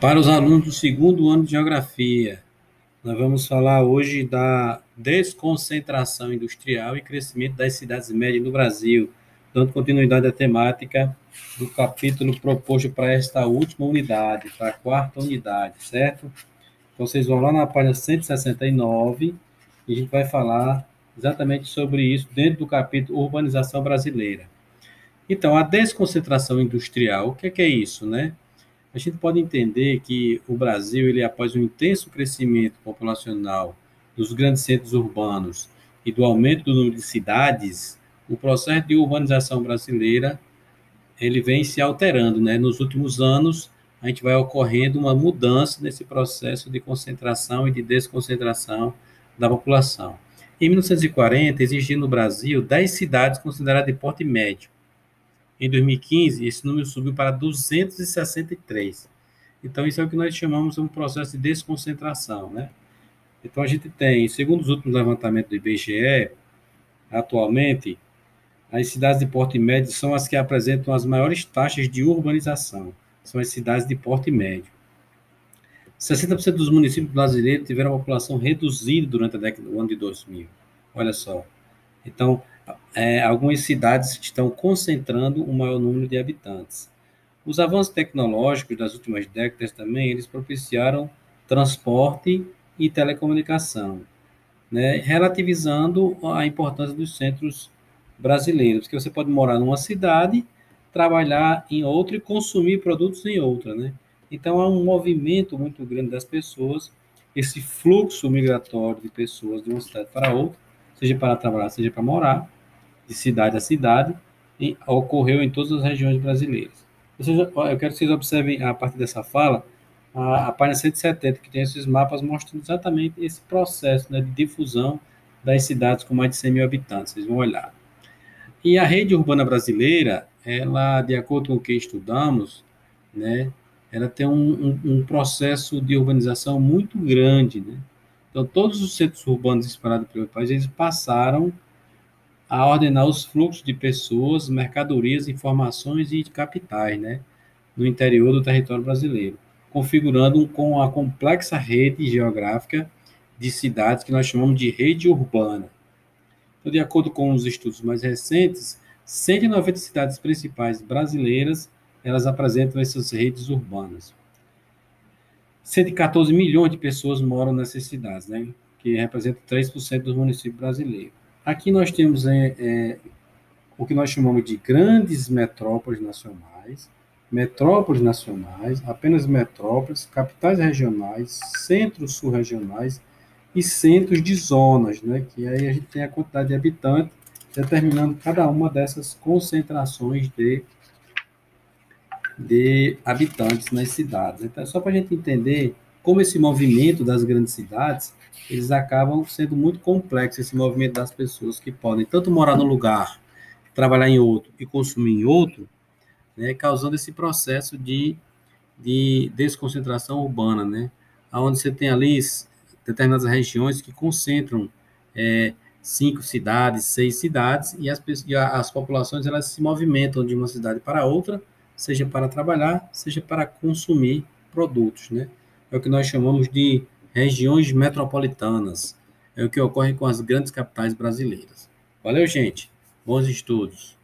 Para os alunos do segundo ano de Geografia, nós vamos falar hoje da desconcentração industrial e crescimento das cidades médias no Brasil, dando continuidade à temática do capítulo proposto para esta última unidade, para a quarta unidade, certo? Então, vocês vão lá na página 169 e a gente vai falar exatamente sobre isso dentro do capítulo Urbanização Brasileira. Então, a desconcentração industrial, o que é, que é isso, né? A gente pode entender que o Brasil, ele após um intenso crescimento populacional dos grandes centros urbanos e do aumento do número de cidades, o processo de urbanização brasileira ele vem se alterando, né? Nos últimos anos, a gente vai ocorrendo uma mudança nesse processo de concentração e de desconcentração da população. Em 1940, existiam no Brasil 10 cidades consideradas de porte médio. Em 2015, esse número subiu para 263. Então, isso é o que nós chamamos de um processo de desconcentração, né? Então, a gente tem, segundo os últimos levantamentos do IBGE, atualmente, as cidades de porte médio são as que apresentam as maiores taxas de urbanização. São as cidades de porte médio. 60% dos municípios brasileiros tiveram a população reduzida durante a década do ano de 2000. Olha só. Então, é, algumas cidades estão concentrando um maior número de habitantes. Os avanços tecnológicos das últimas décadas também, eles propiciaram transporte e telecomunicação, né, relativizando a importância dos centros brasileiros, porque você pode morar numa cidade, trabalhar em outra e consumir produtos em outra, né? Então, há um movimento muito grande das pessoas, esse fluxo migratório de pessoas de uma cidade para outra, seja para trabalhar, seja para morar, de cidade a cidade, e ocorreu em todas as regiões brasileiras. Eu quero que vocês observem, a partir dessa fala, a, a página 170, que tem esses mapas mostrando exatamente esse processo né, de difusão das cidades com mais de 100 mil habitantes. Vocês vão olhar. E a rede urbana brasileira, ela, de acordo com o que estudamos, né, ela tem um, um, um processo de urbanização muito grande, né? Então, todos os centros urbanos espalhados pelo país, eles passaram a ordenar os fluxos de pessoas, mercadorias, informações e capitais, né? No interior do território brasileiro, configurando com a complexa rede geográfica de cidades que nós chamamos de rede urbana. Então, de acordo com os estudos mais recentes, 190 cidades principais brasileiras elas apresentam essas redes urbanas. 114 milhões de pessoas moram nessas cidades, né? que representa 3% dos municípios brasileiros. Aqui nós temos é, é, o que nós chamamos de grandes metrópoles nacionais, metrópoles nacionais, apenas metrópoles, capitais regionais, centros sul-regionais e centros de zonas, né? que aí a gente tem a quantidade de habitantes determinando cada uma dessas concentrações de de habitantes nas cidades. Então, só para a gente entender como esse movimento das grandes cidades, eles acabam sendo muito complexos, esse movimento das pessoas que podem tanto morar num lugar, trabalhar em outro e consumir em outro, né, causando esse processo de, de desconcentração urbana, né, onde você tem ali determinadas regiões que concentram é, cinco cidades, seis cidades, e as, e as populações elas se movimentam de uma cidade para outra, seja para trabalhar, seja para consumir produtos, né? É o que nós chamamos de regiões metropolitanas. É o que ocorre com as grandes capitais brasileiras. Valeu, gente. Bons estudos.